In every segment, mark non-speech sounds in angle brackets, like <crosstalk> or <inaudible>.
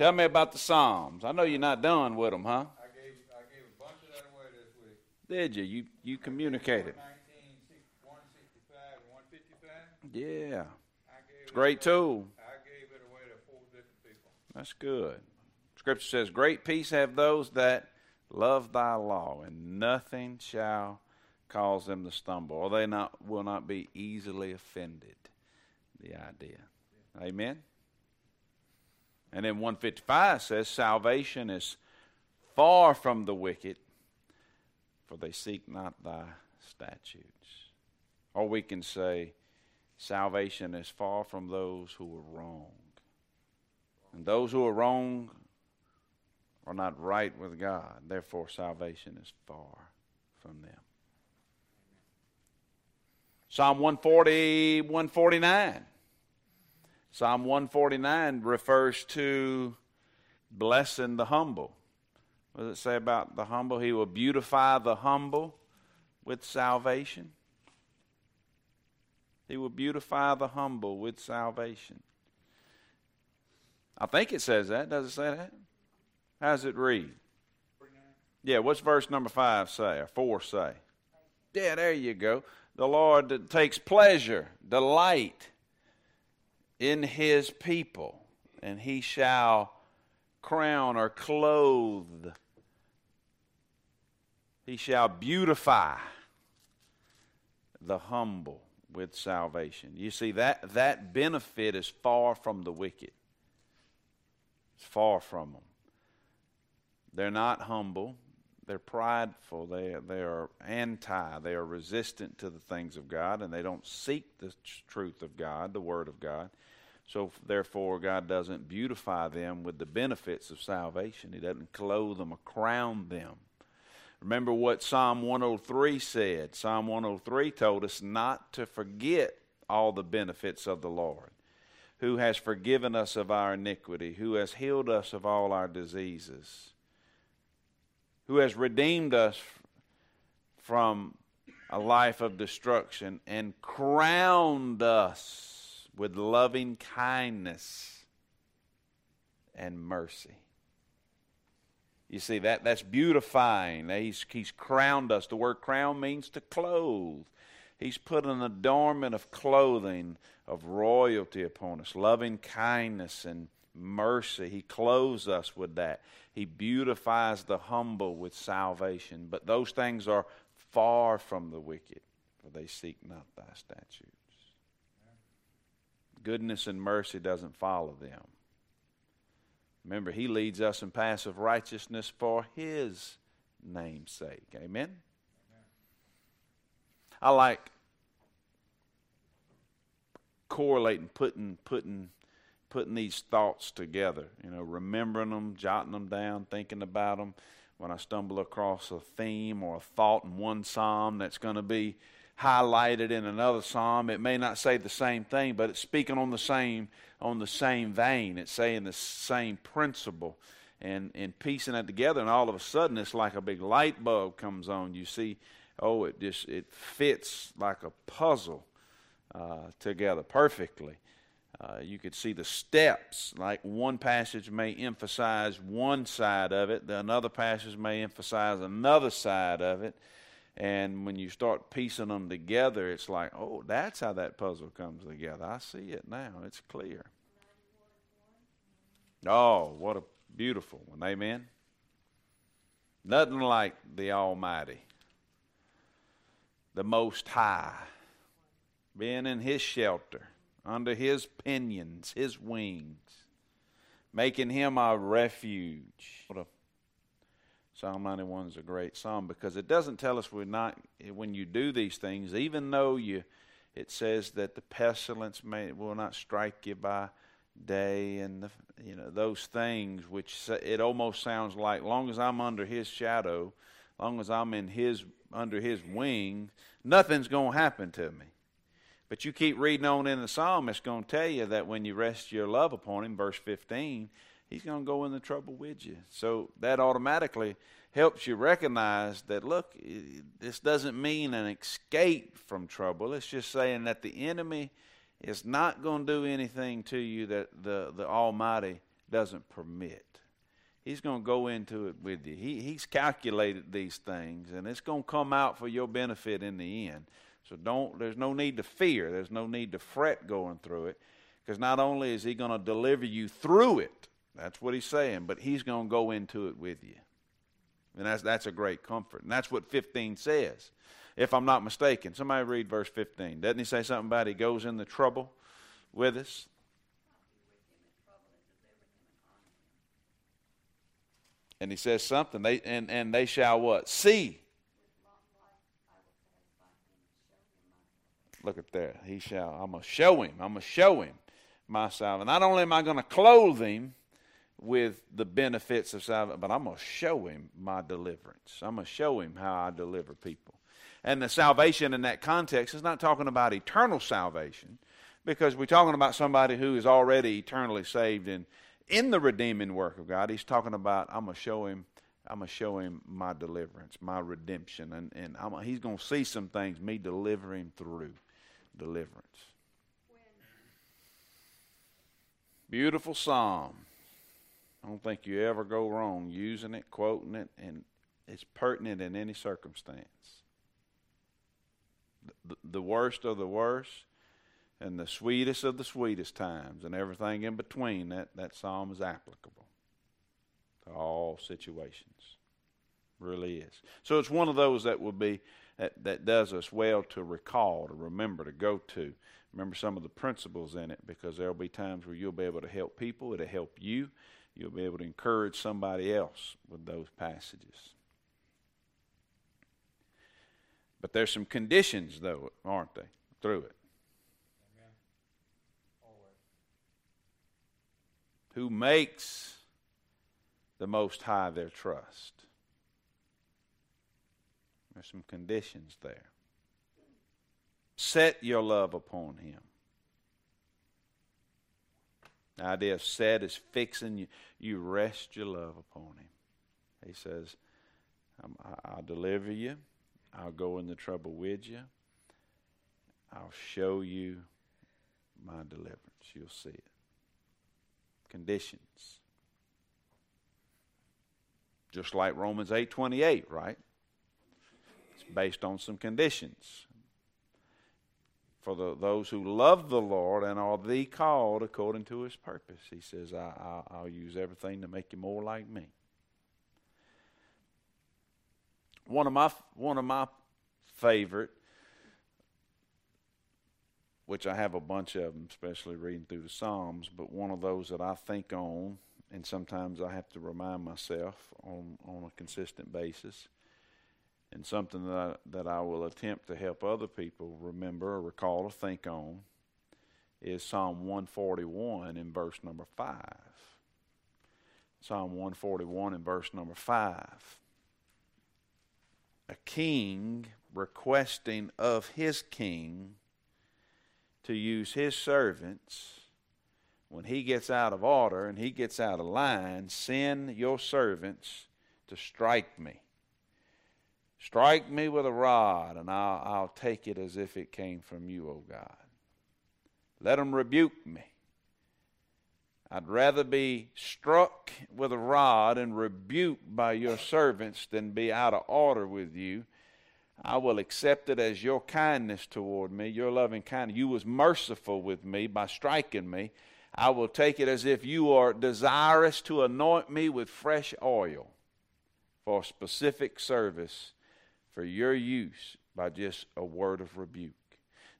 Tell me about the Psalms. I know you're not done with them, huh? I gave I gave a bunch of that away this week. Did you? You you communicated. 165 and 155. Yeah, it's a great tool. I gave it away to four different people. That's good. Scripture says, "Great peace have those that love Thy law, and nothing shall cause them to stumble, or they not will not be easily offended." The idea, Amen. And then 155 says, "Salvation is far from the wicked, for they seek not Thy statutes." Or we can say, "Salvation is far from those who are wrong." And those who are wrong are not right with God. Therefore, salvation is far from them. Psalm 140, 149. Psalm 149 refers to blessing the humble. What does it say about the humble? He will beautify the humble with salvation. He will beautify the humble with salvation. I think it says that. Does it say that? How does it read? Yeah, what's verse number five say, or four say? Yeah, there you go. The Lord takes pleasure, delight in his people, and he shall crown or clothe. He shall beautify the humble with salvation. You see, that, that benefit is far from the wicked. It's far from them. They're not humble. They're prideful. They, they are anti. They are resistant to the things of God, and they don't seek the truth of God, the Word of God. So, therefore, God doesn't beautify them with the benefits of salvation. He doesn't clothe them or crown them. Remember what Psalm 103 said. Psalm 103 told us not to forget all the benefits of the Lord, who has forgiven us of our iniquity, who has healed us of all our diseases who has redeemed us from a life of destruction and crowned us with loving kindness and mercy. You see, that, that's beautifying. He's, he's crowned us. The word crown means to clothe. He's put an adornment of clothing of royalty upon us, loving kindness and mercy. He clothes us with that. He beautifies the humble with salvation. But those things are far from the wicked, for they seek not thy statutes. Goodness and mercy doesn't follow them. Remember, he leads us in paths of righteousness for his name's sake. Amen? Amen. I like correlating, putting, putting putting these thoughts together, you know, remembering them, jotting them down, thinking about them. When I stumble across a theme or a thought in one psalm that's going to be highlighted in another psalm, it may not say the same thing, but it's speaking on the same on the same vein. It's saying the same principle and and piecing it together, and all of a sudden it's like a big light bulb comes on. You see, oh, it just it fits like a puzzle uh, together perfectly. Uh, you could see the steps, like one passage may emphasize one side of it, another passage may emphasize another side of it. And when you start piecing them together, it's like, oh, that's how that puzzle comes together. I see it now. It's clear. Oh, what a beautiful one. Amen. Nothing like the Almighty, the Most High, being in His shelter under his pinions, his wings, making him our refuge. What a Psalm 91 is a great psalm because it doesn't tell us we're not when you do these things, even though you it says that the pestilence may will not strike you by day and the, you know those things which it almost sounds like long as I'm under his shadow, long as I'm in his under his wing, nothing's going to happen to me. But you keep reading on in the psalm, it's going to tell you that when you rest your love upon him, verse 15, he's going to go in the trouble with you. So that automatically helps you recognize that, look, this doesn't mean an escape from trouble. It's just saying that the enemy is not going to do anything to you that the, the Almighty doesn't permit. He's going to go into it with you. He, he's calculated these things, and it's going to come out for your benefit in the end. So don't. There's no need to fear. There's no need to fret going through it, because not only is He going to deliver you through it, that's what He's saying, but He's going to go into it with you, and that's that's a great comfort. And that's what 15 says, if I'm not mistaken. Somebody read verse 15. Doesn't He say something about He goes in the trouble with us? And he says something. They and, and they shall what? See. Look at there. He shall. I'm gonna show him. I'm gonna show him my salvation. Not only am I gonna clothe him with the benefits of salvation, but I'm gonna show him my deliverance. I'm gonna show him how I deliver people. And the salvation in that context is not talking about eternal salvation, because we're talking about somebody who is already eternally saved and in the redeeming work of God, he's talking about I'm gonna show him, I'm gonna show him my deliverance, my redemption, and and I'm, he's gonna see some things me deliver him through deliverance. Beautiful psalm. I don't think you ever go wrong using it, quoting it, and it's pertinent in any circumstance. The, the worst of the worst, and the sweetest of the sweetest times and everything in between, that, that psalm is applicable to all situations. Really is. So it's one of those that will be that, that does us well to recall, to remember, to go to. Remember some of the principles in it because there'll be times where you'll be able to help people, it'll help you. You'll be able to encourage somebody else with those passages. But there's some conditions, though, aren't they, through it? who makes the Most High their trust. There's some conditions there. Set your love upon Him. The idea of set is fixing you. You rest your love upon Him. He says, I'll deliver you. I'll go in the trouble with you. I'll show you my deliverance. You'll see it conditions. Just like Romans 8:28, right? It's based on some conditions. For the, those who love the Lord and are the called according to his purpose. He says, I, I, will use everything to make you more like me. One of my, one of my favorite which I have a bunch of them, especially reading through the Psalms, but one of those that I think on, and sometimes I have to remind myself on, on a consistent basis, and something that I, that I will attempt to help other people remember or recall or think on, is Psalm 141 in verse number 5. Psalm 141 in verse number 5. A king requesting of his king to use his servants when he gets out of order and he gets out of line, send your servants to strike me. Strike me with a rod, and I'll, I'll take it as if it came from you, O God. Let them rebuke me. I'd rather be struck with a rod and rebuked by your servants than be out of order with you I will accept it as your kindness toward me, your loving kindness. You was merciful with me by striking me. I will take it as if you are desirous to anoint me with fresh oil for specific service for your use by just a word of rebuke.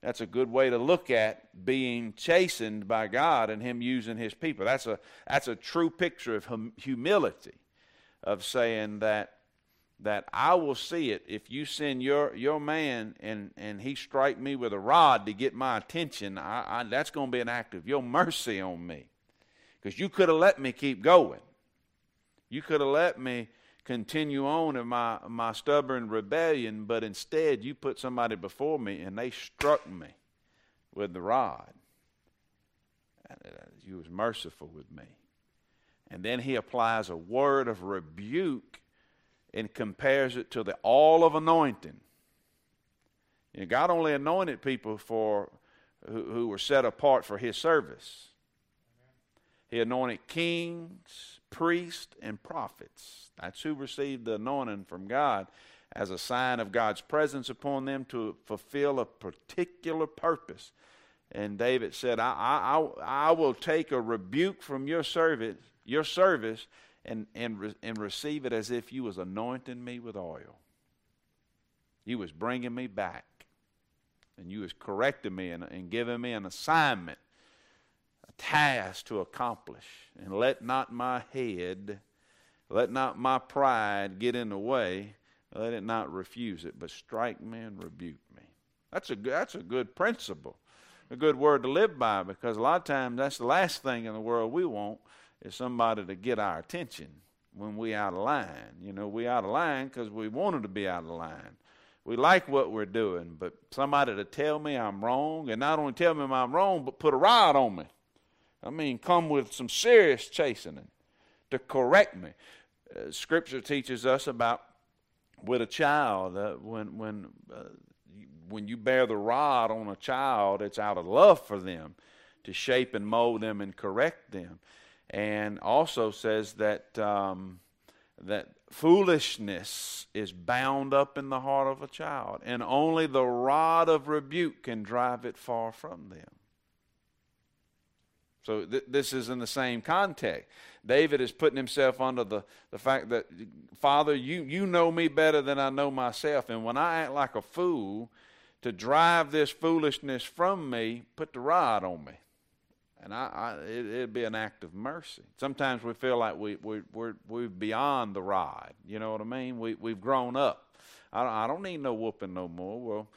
That's a good way to look at being chastened by God and Him using His people. That's a, that's a true picture of hum- humility, of saying that that I will see it if you send your, your man and, and he strike me with a rod to get my attention. I, I, that's going to be an act of your mercy on me. Because you could have let me keep going. You could have let me continue on in my, my stubborn rebellion, but instead you put somebody before me and they struck me with the rod. Uh, you was merciful with me. And then he applies a word of rebuke and compares it to the all of anointing. You know, God only anointed people for who, who were set apart for His service. He anointed kings, priests, and prophets. That's who received the anointing from God as a sign of God's presence upon them to fulfill a particular purpose. And David said, I, I, I will take a rebuke from your service, your service and, and, and receive it as if you was anointing me with oil. You was bringing me back. And you was correcting me and, and giving me an assignment, task to accomplish. And let not my head, let not my pride get in the way. Let it not refuse it, but strike me and rebuke me. That's a, that's a good principle, a good word to live by because a lot of times that's the last thing in the world we want is somebody to get our attention when we out of line. You know, we out of line because we wanted to be out of line. We like what we're doing, but somebody to tell me I'm wrong, and not only tell me I'm wrong, but put a rod on me. I mean, come with some serious chastening to correct me. Uh, scripture teaches us about with a child when when uh, when you bear the rod on a child, it's out of love for them to shape and mold them and correct them and also says that um, that foolishness is bound up in the heart of a child, and only the rod of rebuke can drive it far from them. So th- this is in the same context. David is putting himself under the, the fact that, Father, you, you know me better than I know myself. And when I act like a fool to drive this foolishness from me, put the rod on me and I, I it, would be an act of mercy. Sometimes we feel like we we we're we're beyond the rod. You know what I mean? We we've grown up. I don't, I don't need no whooping no more. Well,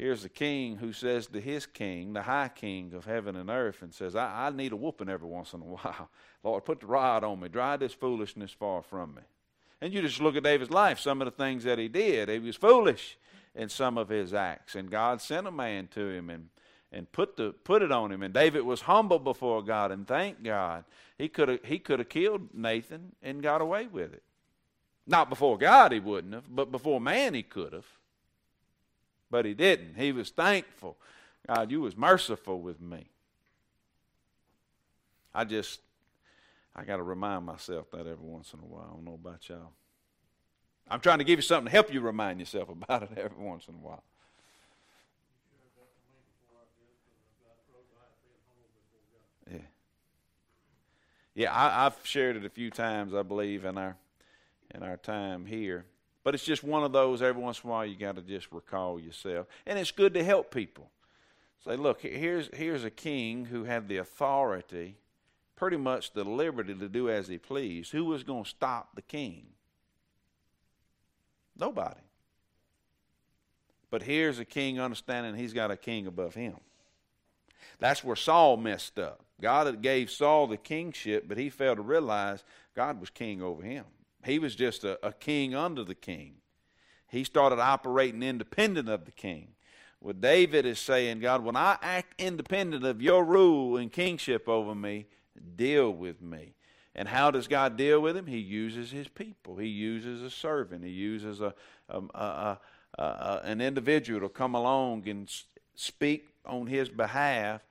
here's the king who says to his king, the high king of heaven and earth, and says, I, I need a whooping every once in a <laughs> while. Lord, put the rod on me. Drive this foolishness far from me. And you just look at David's life, some of the things that he did. He was foolish in some of his acts. And God sent a man to him and and put the put it on him. And David was humble before God, and thanked God he could have he could have killed Nathan and got away with it. Not before God he wouldn't have, but before man he could have. But he didn't. He was thankful. God, you was merciful with me. I just I got to remind myself that every once in a while. I don't know about y'all. I'm trying to give you something to help you remind yourself about it every once in a while. Yeah, Yeah, I, have shared it a few times, I believe, in our in our time here. But it's just one of those. Every once in a while, you got to just recall yourself, and it's good to help people. Say, look, here's here's a king who had the authority, pretty much the liberty to do as he pleased. Who was going to stop the king? Nobody. But here's a king understanding he's got a king above him. That's where Saul messed up. God gave Saul the kingship, but he failed to realize God was king over him. He was just a, a king under the king. He started operating independent of the king. Well, David is saying, God, when I act independent of your rule and kingship over me, deal with me. And how does God deal with him? He uses his people. He uses a servant. He uses a, a, a, a an individual to come along and speak on his behalf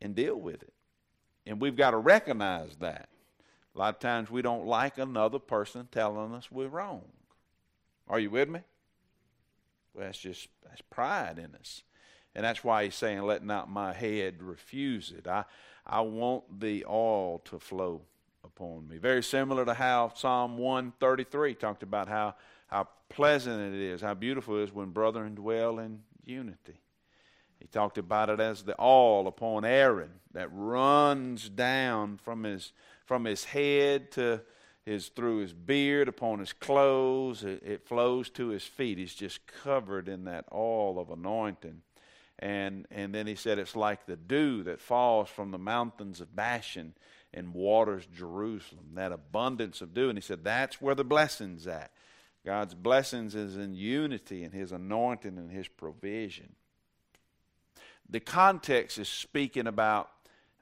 and deal with it. And we've got to recognize that. A lot of times we don't like another person telling us we're wrong. Are you with me? Well, that's just that's pride in us. And that's why he's saying, let not my head refuse it. I, I want the oil to flow upon me. Very similar to how Psalm 133 talked about how, how pleasant it is, how beautiful it is when brethren dwell in unity. He talked about it as the all upon Aaron that runs down from his from his head to his through his beard upon his clothes. It, it flows to his feet. He's just covered in that all of anointing. And and then he said it's like the dew that falls from the mountains of Bashan and waters Jerusalem. That abundance of dew. And he said that's where the blessings at. God's blessings is in unity and his anointing and his provision the context is speaking about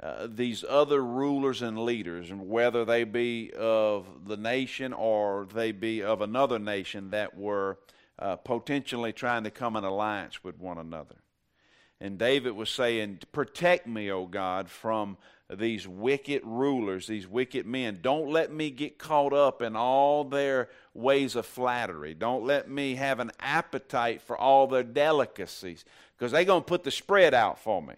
uh, these other rulers and leaders, and whether they be of the nation or they be of another nation that were uh, potentially trying to come in alliance with one another. And David was saying, Protect me, O God, from these wicked rulers, these wicked men. Don't let me get caught up in all their ways of flattery. Don't let me have an appetite for all their delicacies because they're going to put the spread out for me.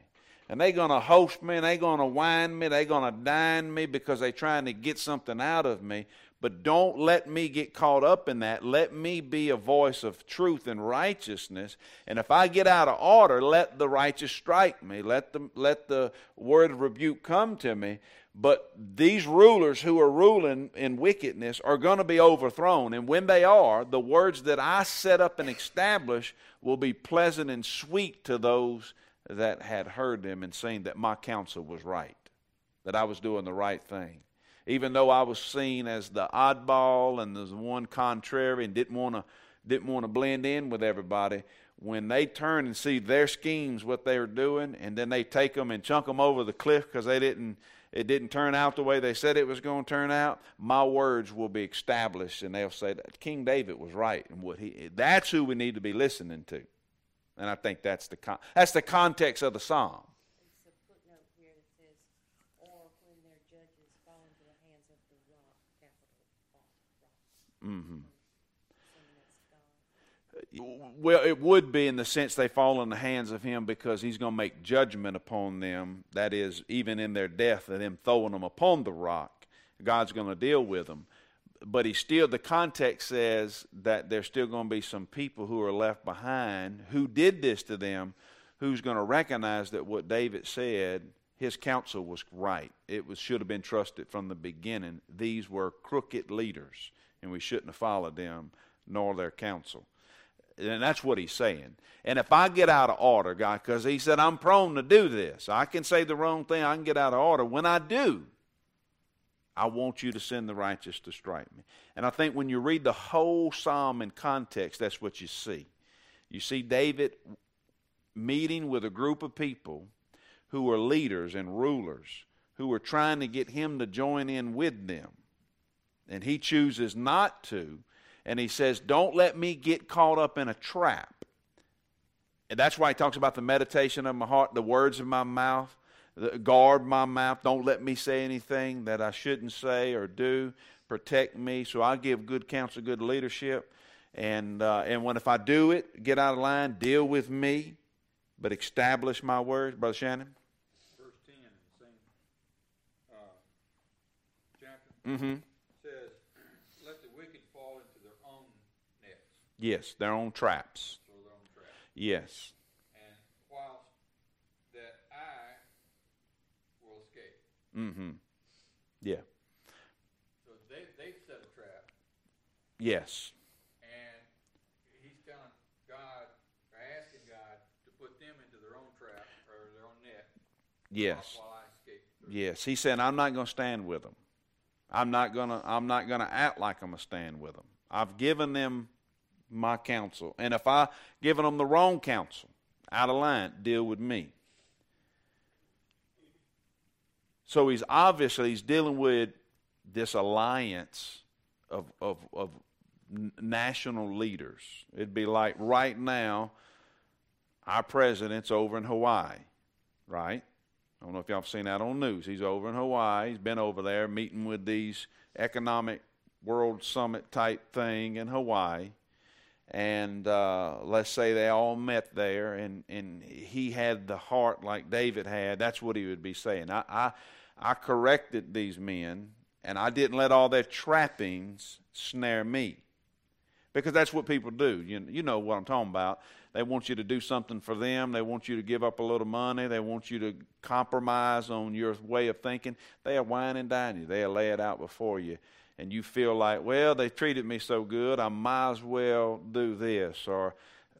And they're going to host me, and they're going to wine me, they're going to dine me because they're trying to get something out of me. But don't let me get caught up in that. Let me be a voice of truth and righteousness. And if I get out of order, let the righteous strike me. Let the, let the word of rebuke come to me. But these rulers who are ruling in wickedness are going to be overthrown. And when they are, the words that I set up and establish will be pleasant and sweet to those that had heard them and seen that my counsel was right, that I was doing the right thing. Even though I was seen as the oddball and the one contrary and didn't want to didn't want to blend in with everybody, when they turn and see their schemes, what they were doing, and then they take them and chunk them over the cliff because they didn't it didn't turn out the way they said it was going to turn out, my words will be established, and they'll say that King David was right, and what he that's who we need to be listening to, and I think that's the con- that's the context of the psalm. Mm-hmm. Well, it would be in the sense they fall in the hands of him because he's going to make judgment upon them. That is, even in their death, and them throwing them upon the rock, God's going to deal with them. But he still, the context says that there's still going to be some people who are left behind who did this to them, who's going to recognize that what David said, his counsel was right. It was should have been trusted from the beginning. These were crooked leaders and we shouldn't have followed them nor their counsel. And that's what he's saying. And if I get out of order, God, because he said, I'm prone to do this. I can say the wrong thing, I can get out of order. When I do, I want you to send the righteous to strike me. And I think when you read the whole psalm in context, that's what you see. You see David meeting with a group of people who are leaders and rulers who are trying to get him to join in with them and he chooses not to. And he says, Don't let me get caught up in a trap. And that's why he talks about the meditation of my heart, the words of my mouth. Guard my mouth. Don't let me say anything that I shouldn't say or do. Protect me. So I give good counsel, good leadership. And, uh, and when if I do it, get out of line, deal with me, but establish my words. Brother Shannon? Verse 10, same uh, chapter. Mm-hmm. Says, let the wicked fall into their own nets. Yes, their own traps. Their own traps. Yes. And whilst that I will escape. Mm-hmm. Yeah. So they they set a trap. Yes. And he's telling God, or asking God to put them into their own trap or their own net. Yes. While I. Yes. He said, I'm not going to stand with them. I'm not gonna. I'm not gonna act like I'm gonna stand with them. I've given them my counsel. And if I given them the wrong counsel, out of line, deal with me. So he's obviously he's dealing with this alliance of, of, of national leaders. It'd be like right now, our president's over in Hawaii, right? I don't know if y'all have seen that on news. He's over in Hawaii. He's been over there meeting with these economic world summit type thing in Hawaii and uh, let's say they all met there and, and he had the heart like david had that's what he would be saying I, I, I corrected these men and i didn't let all their trappings snare me. Because that's what people do. You, you know what i'm talking about. They want you to do something for them. They want you to give up a little money. They want you to compromise on your way of thinking. They'll wine and dine you. They'll lay it out before you. And you feel like, well, they treated me so good, I might as well do this, or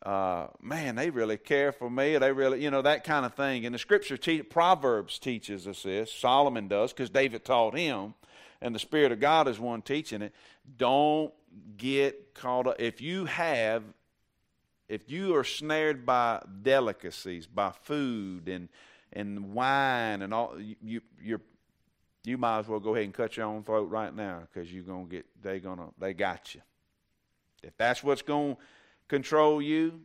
uh, man, they really care for me. They really, you know, that kind of thing. And the scripture, te- Proverbs teaches us this. Solomon does because David taught him, and the Spirit of God is one teaching it. Don't get caught up. If you have, if you are snared by delicacies, by food and and wine and all, you, you're you might as well go ahead and cut your own throat right now because you're gonna get they gonna they got you. If that's what's gonna control you,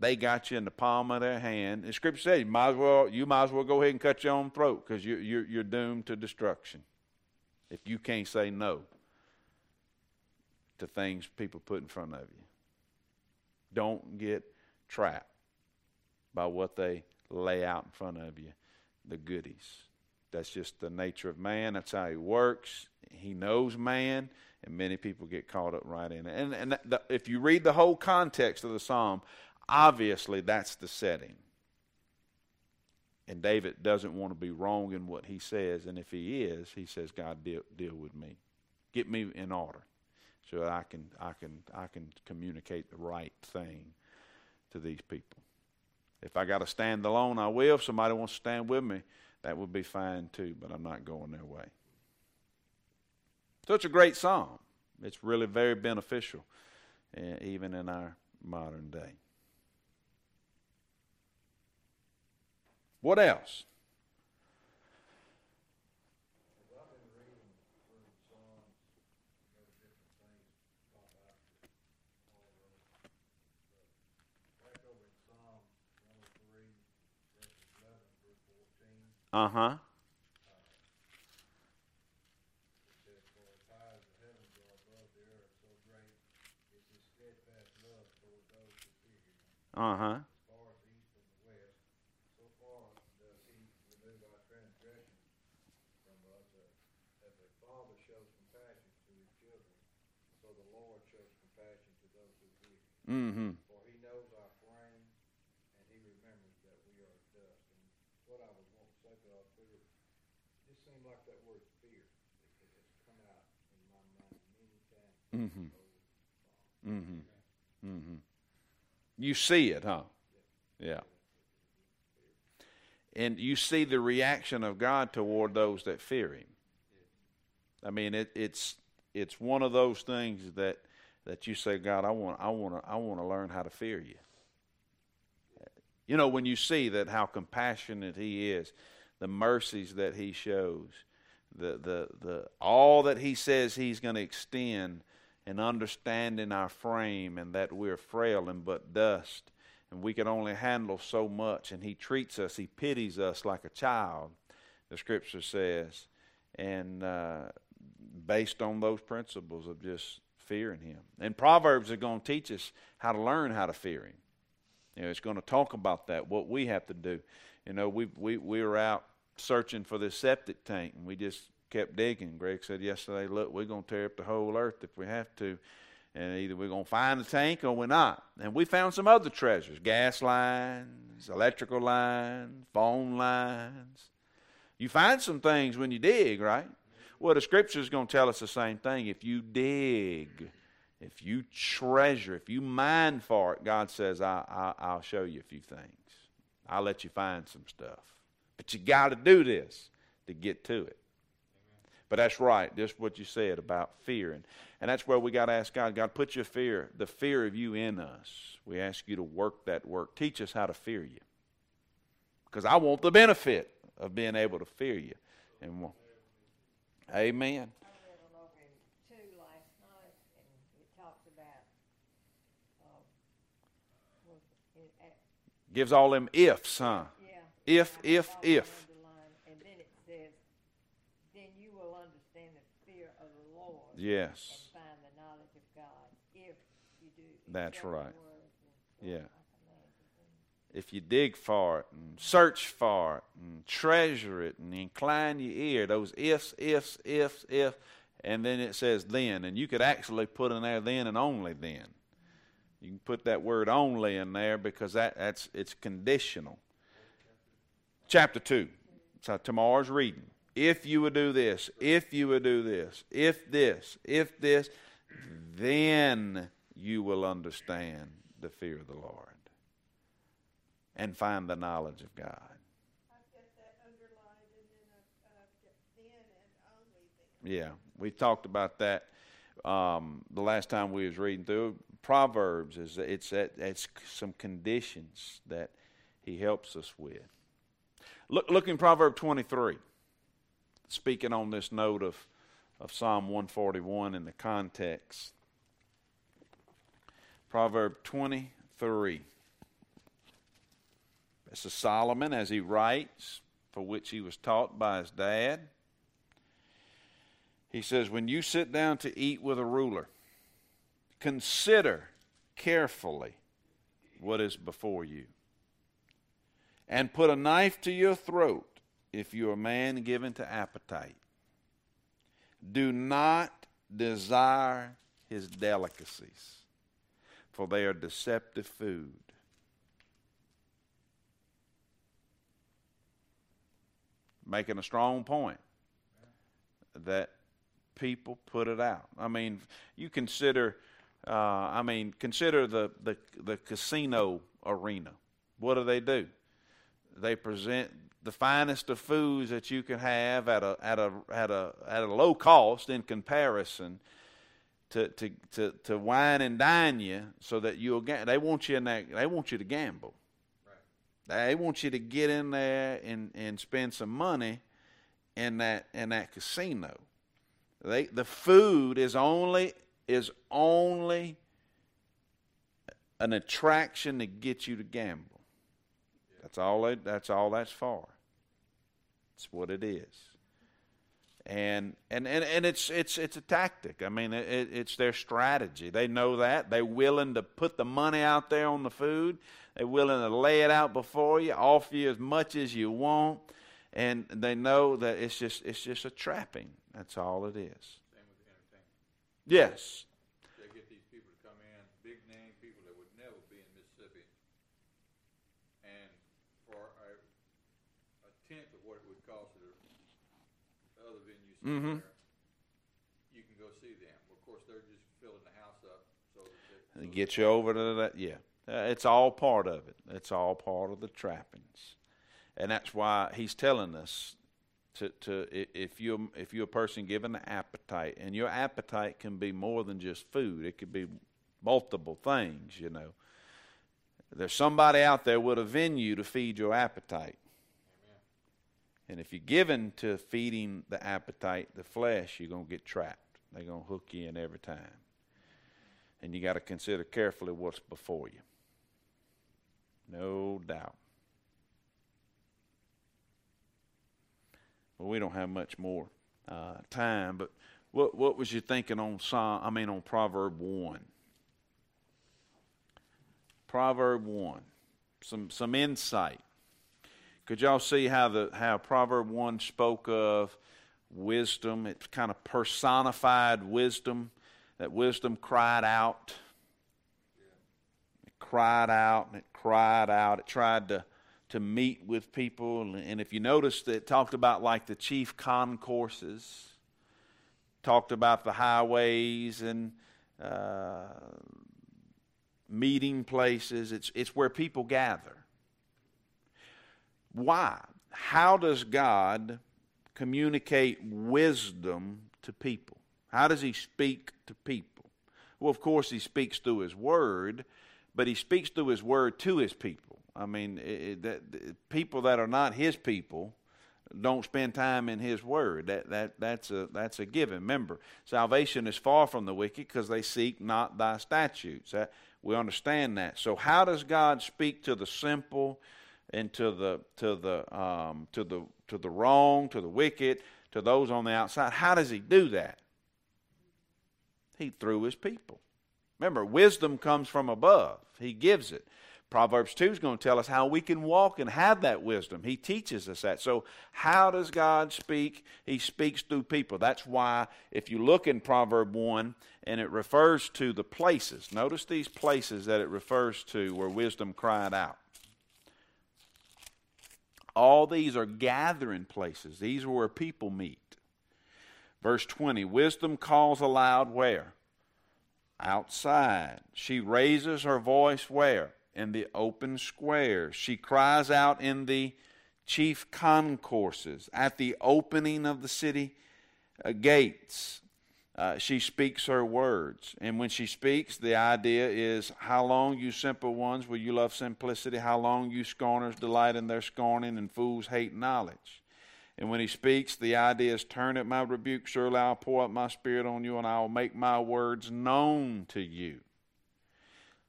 they got you in the palm of their hand. The scripture says you might as well you might as well go ahead and cut your own throat because you, you're you're doomed to destruction if you can't say no to things people put in front of you. Don't get trapped by what they lay out in front of you, the goodies. That's just the nature of man. That's how he works. He knows man, and many people get caught up right in it. And, and the, if you read the whole context of the psalm, obviously that's the setting. And David doesn't want to be wrong in what he says. And if he is, he says, God, deal, deal with me. Get me in order so that I can, I, can, I can communicate the right thing to these people. If I got to stand alone, I will. If somebody wants to stand with me, that would be fine too, but I'm not going their way. So it's a great psalm. It's really very beneficial, uh, even in our modern day. What else? Uh huh. Uh huh. Mm-hmm. For he knows our frame, and he remembers that we are dust. And what I was wanting to say to our fear, it just seemed like that word fear. It, it has come out in my mind many times. Mm-hmm. Mm-hmm. Mm-hmm. You see it, huh? Yeah. And you see the reaction of God toward those that fear Him. I mean, it, it's it's one of those things that that you say, God, I want, I want to, I want to learn how to fear you. You know, when you see that how compassionate He is, the mercies that He shows, the the the all that He says He's going to extend, and understanding our frame and that we're frail and but dust, and we can only handle so much, and He treats us, He pities us like a child. The Scripture says, and uh, based on those principles of just fearing Him. And Proverbs are going to teach us how to learn how to fear Him. You know, it's going to talk about that, what we have to do. You know, we we we were out searching for this septic tank, and we just kept digging. Greg said yesterday, "Look, we're going to tear up the whole earth if we have to." And either we're going to find the tank or we're not. And we found some other treasures gas lines, electrical lines, phone lines. You find some things when you dig, right? Well, the scripture is going to tell us the same thing. If you dig, if you treasure, if you mine for it, God says, I, I, will show you a few things. I'll let you find some stuff. But you got to do this to get to it. But that's right, just what you said about fear. And, and that's where we got to ask God, God, put your fear, the fear of you in us. We ask you to work that work. Teach us how to fear you. Because I want the benefit of being able to fear you. And Amen. I read them over in two last night, and it talks about, um, was it, at, Gives all them ifs, huh? yeah. If, if, if. it underlined, And then it says, then you will understand the fear of the Lord. Yes. Find the knowledge of God, if you do. That's right. Yeah. walk my commands and things. If you dig for it and search for it and treasure it and incline your ear, those ifs, ifs, ifs, if, and then it says then. And you could actually put in there then and only then. You can put that word only in there because that, that's it's conditional. Chapter 2. So tomorrow's reading. If you would do this, if you would do this, if this, if this, then you will understand the fear of the Lord and find the knowledge of God. Yeah, we talked about that um, the last time we was reading through Proverbs. Is it's it's some conditions that he helps us with. Look, look in Proverb twenty three. Speaking on this note of of Psalm one forty one in the context. Proverb twenty three. This is Solomon as he writes, for which he was taught by his dad. He says, When you sit down to eat with a ruler, consider carefully what is before you, and put a knife to your throat if you're a man given to appetite. Do not desire his delicacies, for they are deceptive food. Making a strong point that people put it out. I mean, you consider, uh, I mean, consider the, the, the casino arena. What do they do? They present the finest of foods that you can have at a at a at a at a low cost in comparison to to to, to wine and dine you so that you'll get they want you in that they want you to gamble. Right. They want you to get in there and, and spend some money in that in that casino. They the food is only is only an attraction to get you to gamble. That's all. They, that's all. That's for. It's what it is. And and and, and it's it's it's a tactic. I mean, it, it's their strategy. They know that. They're willing to put the money out there on the food. They're willing to lay it out before you, offer you as much as you want, and they know that it's just it's just a trapping. That's all it is. Same with entertainment. Yes, They get these people to come in, big name people that would never be in Mississippi, and for a, a tenth of what it would cost other venues Mhm. there, you can go see them. Of course, they're just filling the house up so that they, and get you over to that. Yeah, Uh, it's all part of it. It's all part of the trappings, and that's why he's telling us to to if you if you're a person given an appetite, and your appetite can be more than just food. It could be multiple things. You know, there's somebody out there with a venue to feed your appetite. And if you're given to feeding the appetite, the flesh, you're going to get trapped. They're going to hook you in every time and you got to consider carefully what's before you. No doubt. Well, we don't have much more uh, time, but what what was you thinking on Psalm? I mean, on Proverb one. Proverb one, some some insight. Could y'all see how the how Proverb one spoke of wisdom? It kind of personified wisdom. That wisdom cried out. It cried out and it cried out. It tried to to meet with people. And if you noticed, it talked about like the chief concourses, talked about the highways and uh, meeting places. It's it's where people gather. Why? How does God communicate wisdom to people? How does He speak to people? Well, of course, He speaks through His Word, but He speaks through His Word to His people. I mean, it, that, people that are not His people don't spend time in His Word. That that that's a that's a given. Remember, salvation is far from the wicked because they seek not Thy statutes. That, we understand that. So, how does God speak to the simple? And to the to the um, to the to the wrong, to the wicked, to those on the outside. How does he do that? He through his people. Remember, wisdom comes from above. He gives it. Proverbs 2 is going to tell us how we can walk and have that wisdom. He teaches us that. So, how does God speak? He speaks through people. That's why, if you look in Proverb 1 and it refers to the places, notice these places that it refers to where wisdom cried out. All these are gathering places. These are where people meet. Verse 20 Wisdom calls aloud where? Outside. She raises her voice where? In the open square. She cries out in the chief concourses, at the opening of the city uh, gates. Uh, she speaks her words. And when she speaks, the idea is how long, you simple ones, will you love simplicity? How long, you scorners, delight in their scorning, and fools hate knowledge? And when he speaks, the idea is turn at my rebuke. Surely I'll pour out my spirit on you, and I will make my words known to you.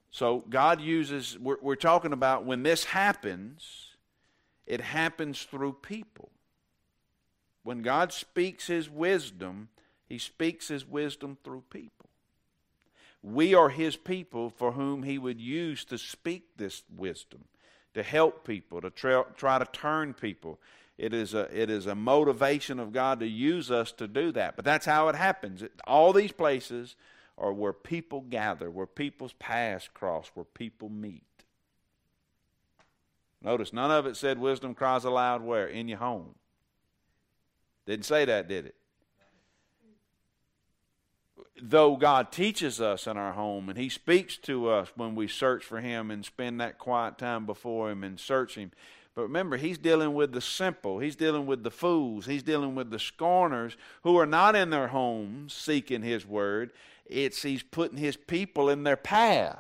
So God uses, we're, we're talking about when this happens, it happens through people. When God speaks His wisdom, He speaks His wisdom through people. We are His people for whom He would use to speak this wisdom, to help people, to try, to turn people. It is, a, it is a motivation of God to use us to do that. But that's how it happens. All these places are where people gather, where people's paths cross, where people meet. Notice none of it said wisdom cries aloud where? In your home. Didn't say that, did it? Though God teaches us in our home and He speaks to us when we search for Him and spend that quiet time before Him and search Him. But remember, He's dealing with the simple. He's dealing with the fools. He's dealing with the scorners who are not in their homes seeking His word. It's He's putting His people in their path.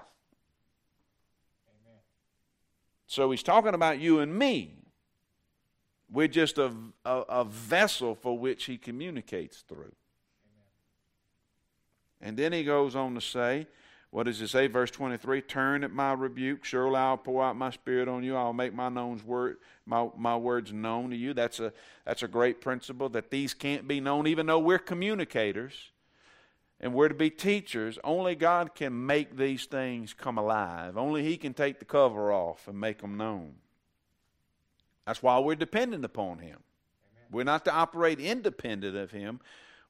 So he's talking about you and me. We're just a, a, a vessel for which he communicates through. And then he goes on to say, what does it say? Verse 23 Turn at my rebuke. Surely I'll pour out my spirit on you. I'll make my, knowns word, my, my words known to you. That's a, that's a great principle that these can't be known, even though we're communicators and we're to be teachers, only God can make these things come alive. Only He can take the cover off and make them known. That's why we're dependent upon Him. Amen. We're not to operate independent of Him.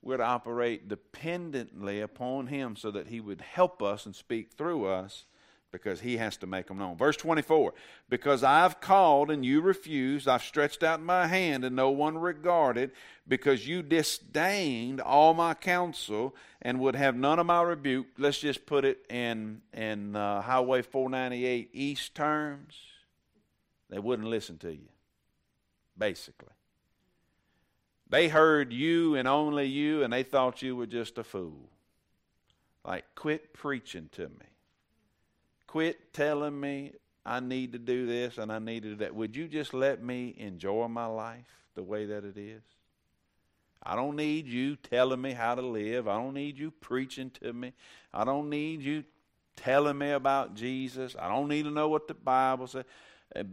We're operate dependently upon Him so that He would help us and speak through us because he has to make them known. Verse 24 Because I've called and you refused, I've stretched out my hand and no one regarded, because you disdained all my counsel and would have none of my rebuke. Let's just put it in, in uh, Highway 498 East terms. They wouldn't listen to you, basically. They heard you and only you, and they thought you were just a fool. Like, quit preaching to me quit telling me I need to do this and I need to do that. Would you just let me enjoy my life the way that it is? I don't need you telling me how to live. I don't need you preaching to me. I don't need you telling me about Jesus. I don't need to know what the Bible says.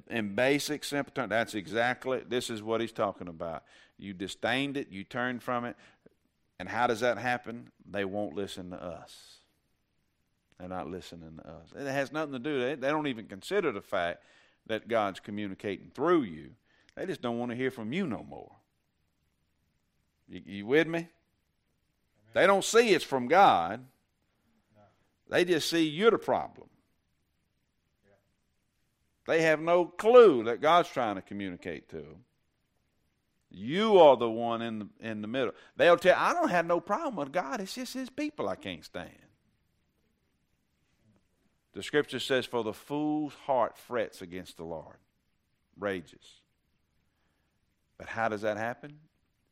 In basic, simple terms, that's exactly, this is what he's talking about. You disdained it, you turned from it, and how does that happen? They won't listen to us. They're not listening to us. It has nothing to do with it. They don't even consider the fact that God's communicating through you. They just don't want to hear from you no more. You, you with me? They don't see it's from God. They just see you're the problem. They have no clue that God's trying to communicate to them. You are the one in the in the middle. They'll tell I don't have no problem with God. It's just his people I can't stand. The scripture says, For the fool's heart frets against the Lord, rages. But how does that happen?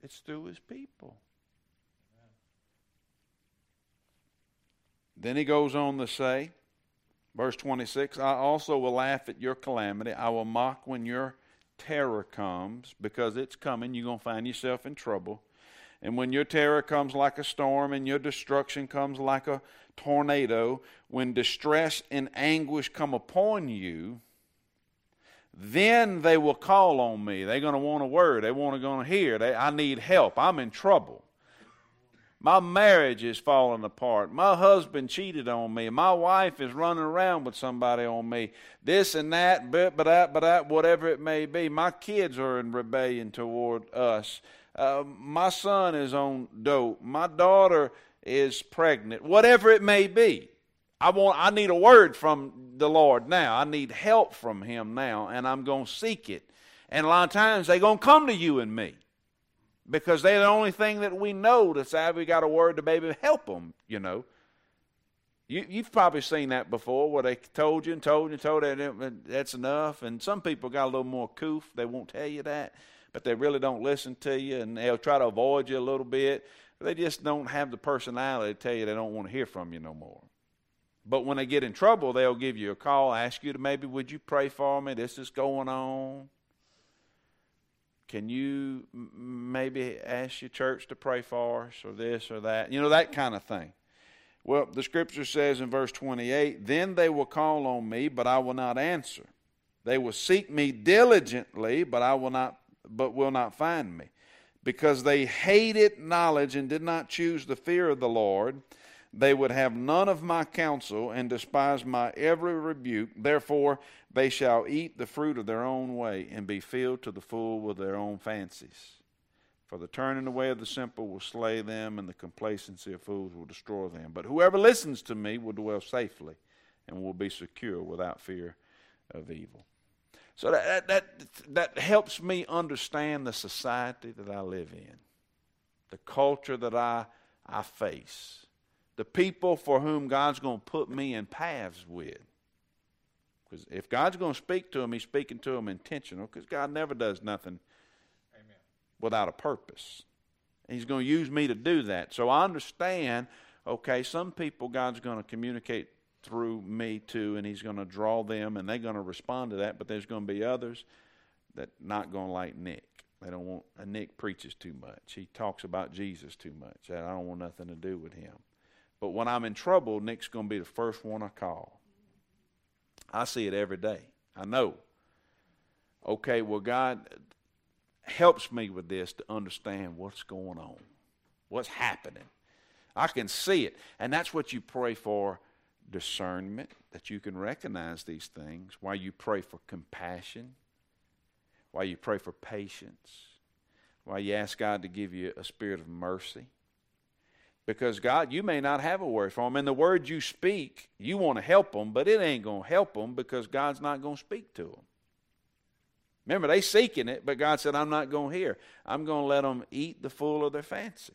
It's through his people. Then he goes on to say, verse 26 I also will laugh at your calamity. I will mock when your terror comes, because it's coming. You're going to find yourself in trouble. And when your terror comes like a storm and your destruction comes like a tornado, when distress and anguish come upon you, then they will call on me. They're going to want a word. They want to go to hear. They, I need help. I'm in trouble. My marriage is falling apart. My husband cheated on me. My wife is running around with somebody on me. This and that, but, but that, but that, whatever it may be. My kids are in rebellion toward us. Uh, my son is on dope. My daughter is pregnant, whatever it may be. I want I need a word from the Lord now. I need help from him now and I'm going to seek it. And a lot of times they're going to come to you and me. Because they're the only thing that we know to say we got a word to maybe help them, you know. You, you've probably seen that before where they told you and told you and told you that's enough. And some people got a little more coof. They won't tell you that, but they really don't listen to you and they'll try to avoid you a little bit. They just don't have the personality to tell you they don't want to hear from you no more. But when they get in trouble, they'll give you a call, ask you to maybe, would you pray for me? This is going on. Can you maybe ask your church to pray for us or this or that? You know, that kind of thing. Well, the scripture says in verse 28 Then they will call on me, but I will not answer. They will seek me diligently, but I will not but will not find me. Because they hated knowledge and did not choose the fear of the Lord, they would have none of my counsel and despise my every rebuke. Therefore, they shall eat the fruit of their own way and be filled to the full with their own fancies. For the turning away of the simple will slay them, and the complacency of fools will destroy them. But whoever listens to me will dwell safely and will be secure without fear of evil. So that, that, that helps me understand the society that I live in, the culture that I, I face, the people for whom God's going to put me in paths with. Because if God's going to speak to them, He's speaking to them intentional, because God never does nothing Amen. without a purpose. He's going to use me to do that. So I understand, okay, some people God's going to communicate through me too, and he's going to draw them, and they're going to respond to that. But there's going to be others that not going to like Nick. They don't want. Uh, Nick preaches too much. He talks about Jesus too much. I don't want nothing to do with him. But when I'm in trouble, Nick's going to be the first one I call. I see it every day. I know. Okay, well, God helps me with this to understand what's going on, what's happening. I can see it. And that's what you pray for discernment, that you can recognize these things, why you pray for compassion, why you pray for patience, why you ask God to give you a spirit of mercy. Because God, you may not have a word for them. And the word you speak, you want to help them, but it ain't going to help them because God's not going to speak to them. Remember, they seeking it, but God said, I'm not going to hear. I'm going to let them eat the fool of their fancy.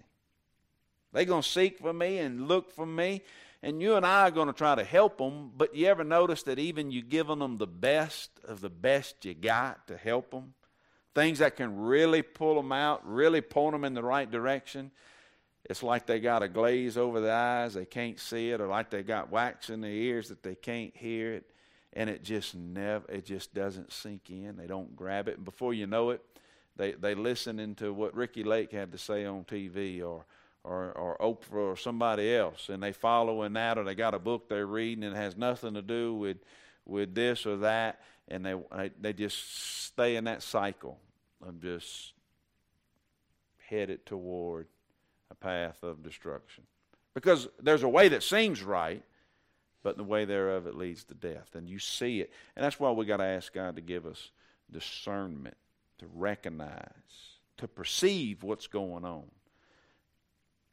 They're going to seek for me and look for me, and you and I are going to try to help them, but you ever notice that even you giving them the best of the best you got to help them? Things that can really pull them out, really point them in the right direction. It's like they got a glaze over the eyes, they can't see it, or like they got wax in their ears that they can't hear it, and it just never, it just doesn't sink in. They don't grab it, and before you know it, they they listening to what Ricki Lake had to say on TV, or or, or Oprah or somebody else, and they follow in that, or they got a book they're reading and it has nothing to do with with this or that, and they they just stay in that cycle of just headed toward a path of destruction. Because there's a way that seems right, but the way thereof it leads to death. And you see it. And that's why we got to ask God to give us discernment, to recognize, to perceive what's going on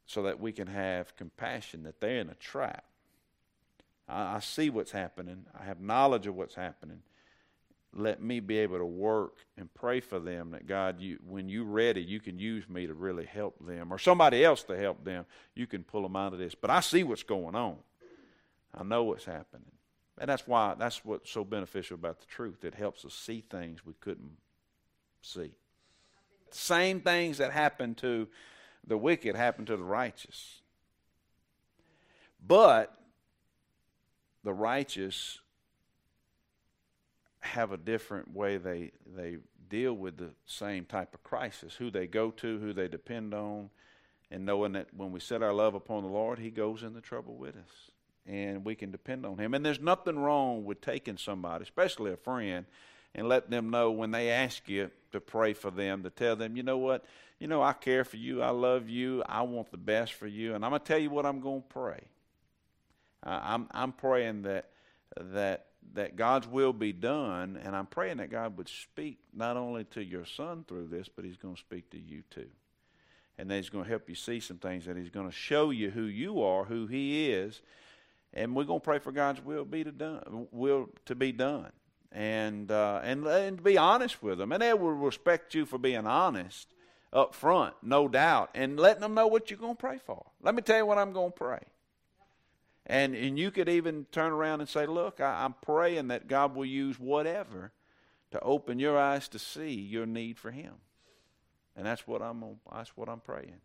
so that we can have compassion that they're in a trap. I, I see what's happening, I have knowledge of what's happening. Let me be able to work and pray for them that God, you, when you're ready, you can use me to really help them or somebody else to help them. You can pull them out of this. But I see what's going on. I know what's happening. And that's why that's what's so beneficial about the truth. It helps us see things we couldn't see. The Same things that happen to the wicked happen to the righteous. But the righteous have a different way they they deal with the same type of crisis. Who they go to, who they depend on, and knowing that when we set our love upon the Lord, He goes in the trouble with us, and we can depend on Him. And there's nothing wrong with taking somebody, especially a friend, and let them know when they ask you to pray for them, to tell them, you know what you know, I care for you. I love you. I want the best for you. And I'm going to tell you what I'm going to pray. Uh, I'm, I'm praying that, that, that God's will be done. And I'm praying that God would speak not only to your son through this, but he's going to speak to you too. And that he's going to help you see some things, that he's going to show you who you are, who he is. And we're going to pray for God's will be to done, will to be done, and uh, and and be honest with them, and they will respect you for being honest up front, no doubt, and letting them know what you're going to pray for. Let me tell you what I'm going to pray. And, and you could even turn around and say, Look, I, I'm praying that God will use whatever to open your eyes to see your need for Him. And that's what I'm, that's what I'm praying.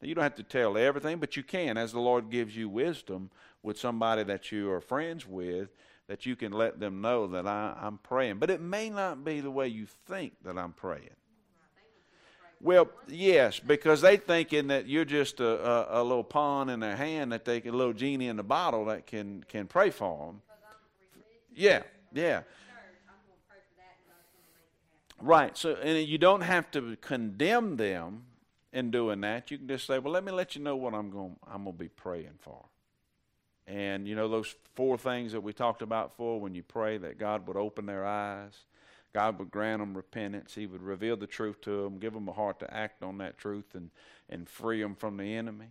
Now, you don't have to tell everything, but you can, as the Lord gives you wisdom with somebody that you are friends with, that you can let them know that I, I'm praying. But it may not be the way you think that I'm praying. Well, yes, because they thinking that you're just a, a, a, little pawn in their hand that they a little genie in the bottle that can can pray for them. Yeah, yeah. Right. So, and you don't have to condemn them in doing that. You can just say, "Well, let me let you know what I'm going. I'm going to be praying for." And you know those four things that we talked about for when you pray that God would open their eyes, God would grant them repentance, He would reveal the truth to them, give them a heart to act on that truth, and and free them from the enemy.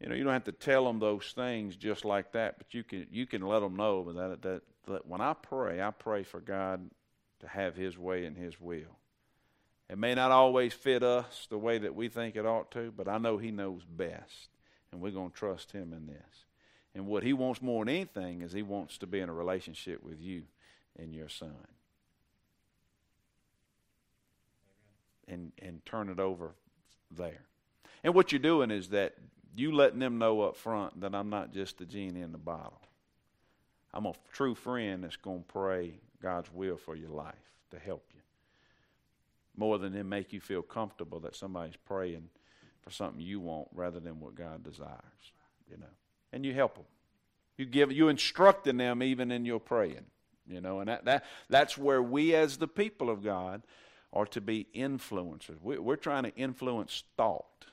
You know, you don't have to tell them those things just like that, but you can you can let them know that that, that when I pray, I pray for God to have His way and His will. It may not always fit us the way that we think it ought to, but I know He knows best, and we're going to trust Him in this. And what He wants more than anything is He wants to be in a relationship with you and your son. And, and turn it over there. And what you're doing is that you letting them know up front that I'm not just the genie in the bottle. I'm a true friend that's going to pray God's will for your life to help you. More than to make you feel comfortable that somebody's praying for something you want rather than what God desires, you know. And you help them. You give you instructing them even in your praying, you know. And that, that that's where we as the people of God are to be influencers. We, we're trying to influence thought.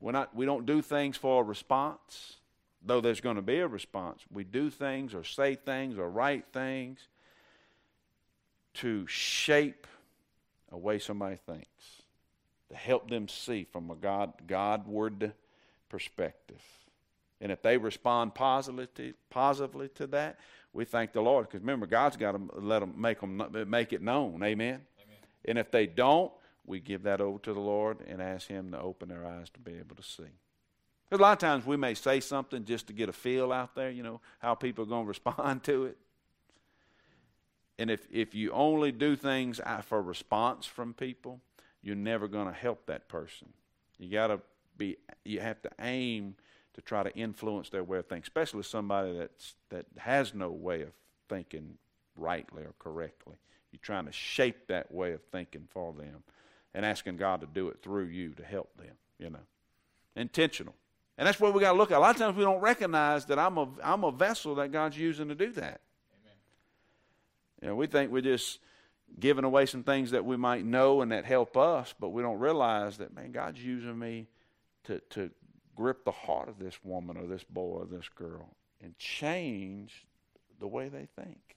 We're not. We don't do things for a response though there's going to be a response, we do things or say things or write things to shape a way somebody thinks, to help them see from a God Godward perspective. And if they respond positively, positively to that, we thank the Lord. Because remember, God's got to let them make them make it known. Amen. And if they don't, we give that over to the Lord and ask Him to open their eyes to be able to see. Because a lot of times we may say something just to get a feel out there, you know, how people are going <laughs> to respond to it. And if, if you only do things for response from people, you're never going to help that person. You got to be, you have to aim to try to influence their way of thinking, especially somebody that's, that has no way of thinking rightly or correctly. You're trying to shape that way of thinking for them and asking God to do it through you to help them, you know. Intentional. And that's what we got to look at. A lot of times we don't recognize that I'm a, I'm a vessel that God's using to do that. Amen. You know, we think we're just giving away some things that we might know and that help us, but we don't realize that, man, God's using me to, to grip the heart of this woman or this boy or this girl and change the way they think.